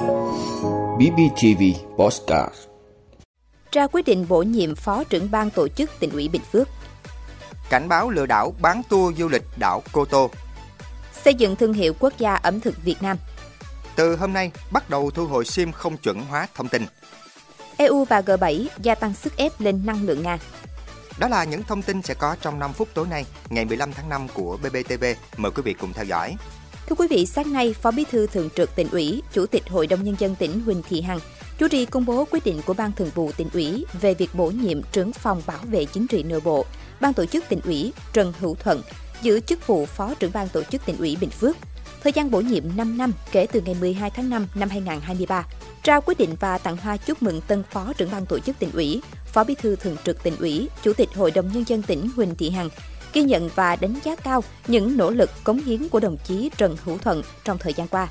BBTV Postcard. Ra quyết định bổ nhiệm Phó trưởng ban tổ chức tỉnh ủy Bình Phước. Cảnh báo lừa đảo bán tour du lịch đảo Cô Tô. Xây dựng thương hiệu quốc gia ẩm thực Việt Nam. Từ hôm nay bắt đầu thu hồi SIM không chuẩn hóa thông tin. EU và G7 gia tăng sức ép lên năng lượng Nga. Đó là những thông tin sẽ có trong 5 phút tối nay, ngày 15 tháng 5 của BBTV. Mời quý vị cùng theo dõi. Thưa quý vị, sáng nay, Phó Bí thư Thường trực tỉnh ủy, Chủ tịch Hội đồng Nhân dân tỉnh Huỳnh Thị Hằng chủ trì công bố quyết định của Ban Thường vụ tỉnh ủy về việc bổ nhiệm trưởng phòng bảo vệ chính trị nội bộ, Ban tổ chức tỉnh ủy Trần Hữu Thuận giữ chức vụ Phó trưởng ban tổ chức tỉnh ủy Bình Phước. Thời gian bổ nhiệm 5 năm kể từ ngày 12 tháng 5 năm 2023. Trao quyết định và tặng hoa chúc mừng tân Phó trưởng ban tổ chức tỉnh ủy, Phó Bí thư Thường trực tỉnh ủy, Chủ tịch Hội đồng Nhân dân tỉnh Huỳnh Thị Hằng ghi nhận và đánh giá cao những nỗ lực cống hiến của đồng chí Trần Hữu Thuận trong thời gian qua.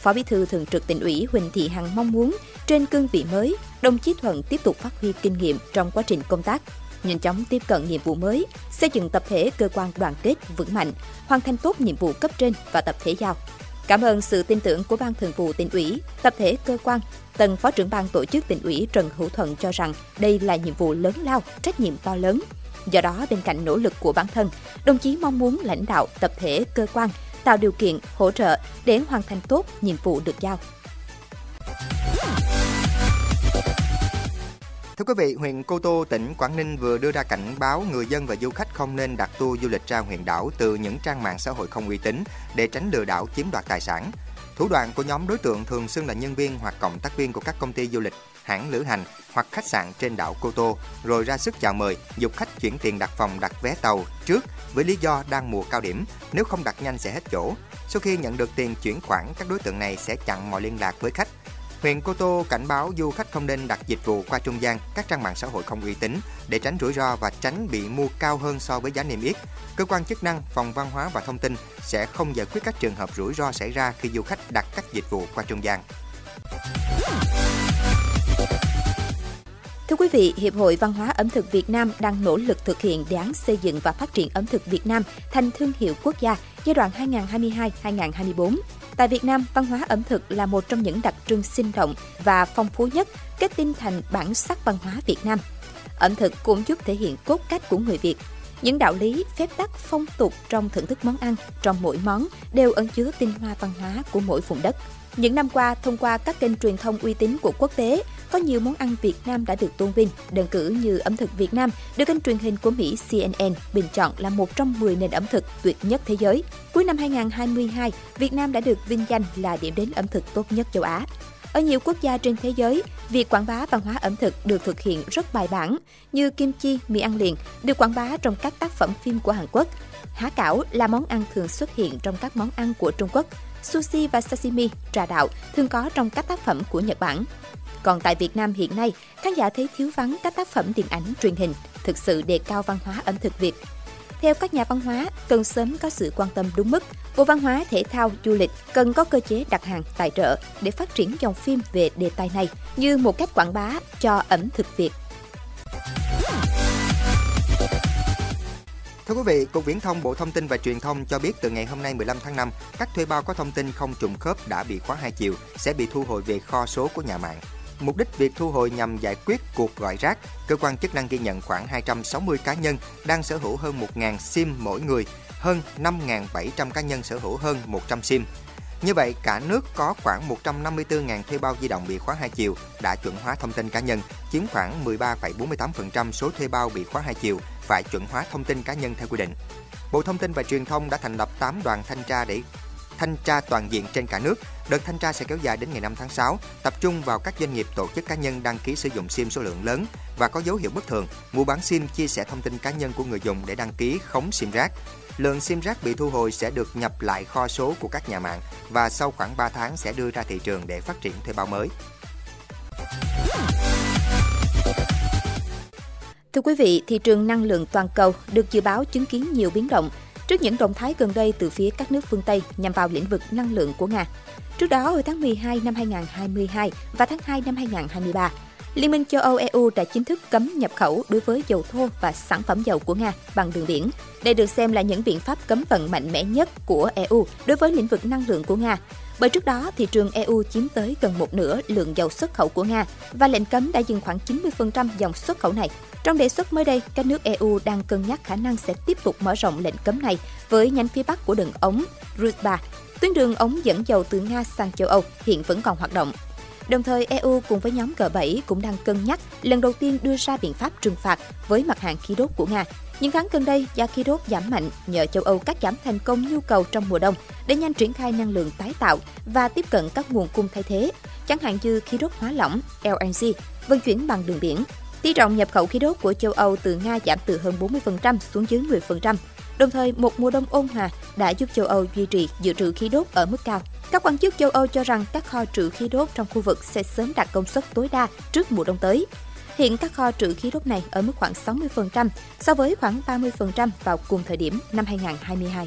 Phó Bí thư Thường trực tỉnh ủy Huỳnh Thị Hằng mong muốn trên cương vị mới, đồng chí Thuận tiếp tục phát huy kinh nghiệm trong quá trình công tác, nhanh chóng tiếp cận nhiệm vụ mới, xây dựng tập thể cơ quan đoàn kết vững mạnh, hoàn thành tốt nhiệm vụ cấp trên và tập thể giao. Cảm ơn sự tin tưởng của Ban Thường vụ tỉnh ủy, tập thể cơ quan, tần Phó trưởng ban tổ chức tỉnh ủy Trần Hữu Thuận cho rằng đây là nhiệm vụ lớn lao, trách nhiệm to lớn. Do đó, bên cạnh nỗ lực của bản thân, đồng chí mong muốn lãnh đạo, tập thể, cơ quan tạo điều kiện, hỗ trợ để hoàn thành tốt nhiệm vụ được giao. Thưa quý vị, huyện Cô Tô, tỉnh Quảng Ninh vừa đưa ra cảnh báo người dân và du khách không nên đặt tour du lịch ra huyện đảo từ những trang mạng xã hội không uy tín để tránh lừa đảo chiếm đoạt tài sản. Thủ đoạn của nhóm đối tượng thường xưng là nhân viên hoặc cộng tác viên của các công ty du lịch, hãng lữ hành hoặc khách sạn trên đảo Cô Tô, rồi ra sức chào mời, dục khách chuyển tiền đặt phòng đặt vé tàu trước với lý do đang mùa cao điểm, nếu không đặt nhanh sẽ hết chỗ. Sau khi nhận được tiền chuyển khoản, các đối tượng này sẽ chặn mọi liên lạc với khách, Huyện Cô Tô cảnh báo du khách không nên đặt dịch vụ qua trung gian các trang mạng xã hội không uy tín để tránh rủi ro và tránh bị mua cao hơn so với giá niêm yết. Cơ quan chức năng, phòng văn hóa và thông tin sẽ không giải quyết các trường hợp rủi ro xảy ra khi du khách đặt các dịch vụ qua trung gian. Thưa quý vị, Hiệp hội Văn hóa ẩm thực Việt Nam đang nỗ lực thực hiện đề án xây dựng và phát triển ẩm thực Việt Nam thành thương hiệu quốc gia giai đoạn 2022-2024. Tại Việt Nam, văn hóa ẩm thực là một trong những đặc trưng sinh động và phong phú nhất, kết tinh thành bản sắc văn hóa Việt Nam. Ẩm thực cũng giúp thể hiện cốt cách của người Việt. Những đạo lý, phép tắc, phong tục trong thưởng thức món ăn, trong mỗi món đều ẩn chứa tinh hoa văn hóa của mỗi vùng đất. Những năm qua, thông qua các kênh truyền thông uy tín của quốc tế, có nhiều món ăn Việt Nam đã được tôn vinh, đơn cử như ẩm thực Việt Nam được kênh truyền hình của Mỹ CNN bình chọn là một trong 10 nền ẩm thực tuyệt nhất thế giới. Cuối năm 2022, Việt Nam đã được vinh danh là điểm đến ẩm thực tốt nhất châu Á. Ở nhiều quốc gia trên thế giới, việc quảng bá văn hóa ẩm thực được thực hiện rất bài bản, như kim chi, mì ăn liền được quảng bá trong các tác phẩm phim của Hàn Quốc. Há cảo là món ăn thường xuất hiện trong các món ăn của Trung Quốc. Sushi và sashimi, trà đạo thường có trong các tác phẩm của Nhật Bản. Còn tại Việt Nam hiện nay, khán giả thấy thiếu vắng các tác phẩm điện ảnh truyền hình, thực sự đề cao văn hóa ẩm thực Việt. Theo các nhà văn hóa, cần sớm có sự quan tâm đúng mức. Bộ Văn hóa, Thể thao, Du lịch cần có cơ chế đặt hàng, tài trợ để phát triển dòng phim về đề tài này như một cách quảng bá cho ẩm thực Việt. Thưa quý vị, Cục Viễn thông Bộ Thông tin và Truyền thông cho biết từ ngày hôm nay 15 tháng 5, các thuê bao có thông tin không trùng khớp đã bị khóa hai chiều sẽ bị thu hồi về kho số của nhà mạng. Mục đích việc thu hồi nhằm giải quyết cuộc gọi rác, cơ quan chức năng ghi nhận khoảng 260 cá nhân đang sở hữu hơn 1.000 SIM mỗi người, hơn 5.700 cá nhân sở hữu hơn 100 SIM. Như vậy, cả nước có khoảng 154.000 thuê bao di động bị khóa hai chiều đã chuẩn hóa thông tin cá nhân, chiếm khoảng 13,48% số thuê bao bị khóa hai chiều phải chuẩn hóa thông tin cá nhân theo quy định. Bộ Thông tin và Truyền thông đã thành lập 8 đoàn thanh tra để thanh tra toàn diện trên cả nước. Đợt thanh tra sẽ kéo dài đến ngày 5 tháng 6, tập trung vào các doanh nghiệp tổ chức cá nhân đăng ký sử dụng SIM số lượng lớn và có dấu hiệu bất thường, mua bán SIM chia sẻ thông tin cá nhân của người dùng để đăng ký khống SIM rác. Lượng SIM rác bị thu hồi sẽ được nhập lại kho số của các nhà mạng và sau khoảng 3 tháng sẽ đưa ra thị trường để phát triển thuê bao mới. Thưa quý vị, thị trường năng lượng toàn cầu được dự báo chứng kiến nhiều biến động trước những động thái gần đây từ phía các nước phương Tây nhằm vào lĩnh vực năng lượng của Nga. Trước đó, hồi tháng 12 năm 2022 và tháng 2 năm 2023, Liên minh châu Âu EU đã chính thức cấm nhập khẩu đối với dầu thô và sản phẩm dầu của Nga bằng đường biển. Đây được xem là những biện pháp cấm vận mạnh mẽ nhất của EU đối với lĩnh vực năng lượng của Nga. Bởi trước đó, thị trường EU chiếm tới gần một nửa lượng dầu xuất khẩu của Nga và lệnh cấm đã dừng khoảng 90% dòng xuất khẩu này. Trong đề xuất mới đây, các nước EU đang cân nhắc khả năng sẽ tiếp tục mở rộng lệnh cấm này với nhánh phía bắc của đường ống Druzhba. Tuyến đường ống dẫn dầu từ Nga sang châu Âu hiện vẫn còn hoạt động. Đồng thời, EU cùng với nhóm G7 cũng đang cân nhắc lần đầu tiên đưa ra biện pháp trừng phạt với mặt hàng khí đốt của Nga. Những tháng gần đây, giá khí đốt giảm mạnh nhờ châu Âu cắt giảm thành công nhu cầu trong mùa đông để nhanh triển khai năng lượng tái tạo và tiếp cận các nguồn cung thay thế, chẳng hạn như khí đốt hóa lỏng, LNG, vận chuyển bằng đường biển. Tỷ trọng nhập khẩu khí đốt của châu Âu từ Nga giảm từ hơn 40% xuống dưới 10%. Đồng thời, một mùa đông ôn hòa đã giúp châu Âu duy trì dự trữ khí đốt ở mức cao. Các quan chức châu Âu cho rằng các kho trữ khí đốt trong khu vực sẽ sớm đạt công suất tối đa trước mùa đông tới. Hiện các kho trữ khí đốt này ở mức khoảng 60% so với khoảng 30% vào cùng thời điểm năm 2022.